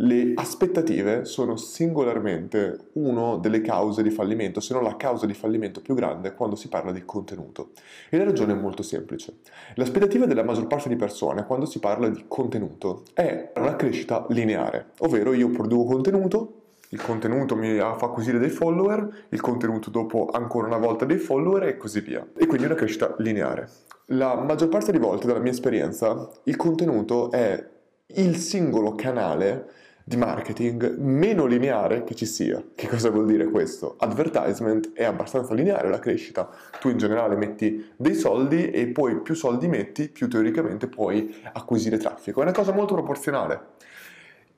Le aspettative sono singolarmente una delle cause di fallimento, se non la causa di fallimento più grande quando si parla di contenuto. E la ragione è molto semplice. L'aspettativa della maggior parte di persone quando si parla di contenuto è una crescita lineare, ovvero io produco contenuto, il contenuto mi fa acquisire dei follower, il contenuto dopo ancora una volta dei follower e così via. E quindi una crescita lineare. La maggior parte di volte, dalla mia esperienza, il contenuto è il singolo canale di marketing meno lineare che ci sia. Che cosa vuol dire questo? Advertisement è abbastanza lineare la crescita. Tu in generale metti dei soldi e poi più soldi metti, più teoricamente puoi acquisire traffico. È una cosa molto proporzionale.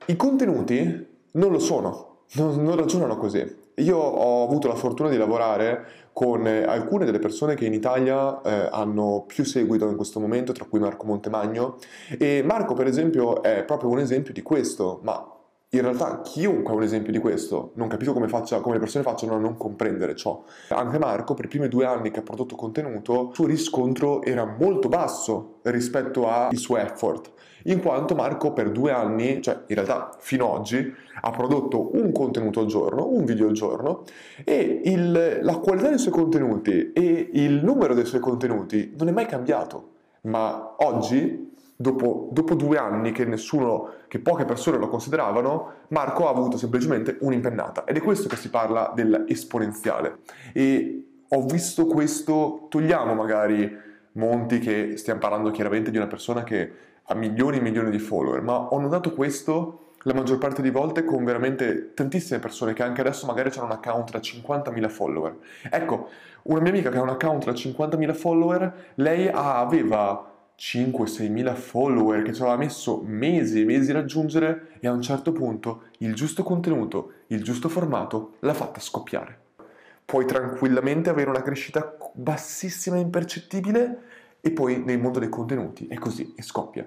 I contenuti non lo sono, non, non ragionano così. Io ho avuto la fortuna di lavorare con alcune delle persone che in Italia eh, hanno più seguito in questo momento, tra cui Marco Montemagno, e Marco per esempio è proprio un esempio di questo, ma in realtà chiunque ha un esempio di questo, non capisco come, faccia, come, le persone facciano a non comprendere ciò. Anche Marco, per i primi due anni che ha prodotto contenuto, il suo riscontro era molto basso rispetto al suo effort, in quanto Marco per due anni, cioè in realtà fino ad oggi, ha prodotto un contenuto al giorno, un video al giorno, e il, la qualità dei suoi contenuti e il numero dei suoi contenuti non è mai cambiato. Ma oggi dopo, dopo, due anni che nessuno, che poche persone lo consideravano, Marco ha avuto semplicemente un'impennata. Ed è questo che si parla dell'esponenziale. E ho visto questo, togliamo magari Monti che stiamo parlando chiaramente di una persona che ha milioni e milioni di follower, ma ho notato questo la maggior parte di volte con veramente tantissime persone che anche adesso magari hanno un account da 50.000 follower. Ecco, una mia amica che ha un account da 50.000 follower, lei aveva 5-6 mila follower che ci aveva messo mesi e mesi a raggiungere e a un certo punto il giusto contenuto, il giusto formato l'ha fatta scoppiare. Puoi tranquillamente avere una crescita bassissima e impercettibile e poi nel mondo dei contenuti è così e scoppia.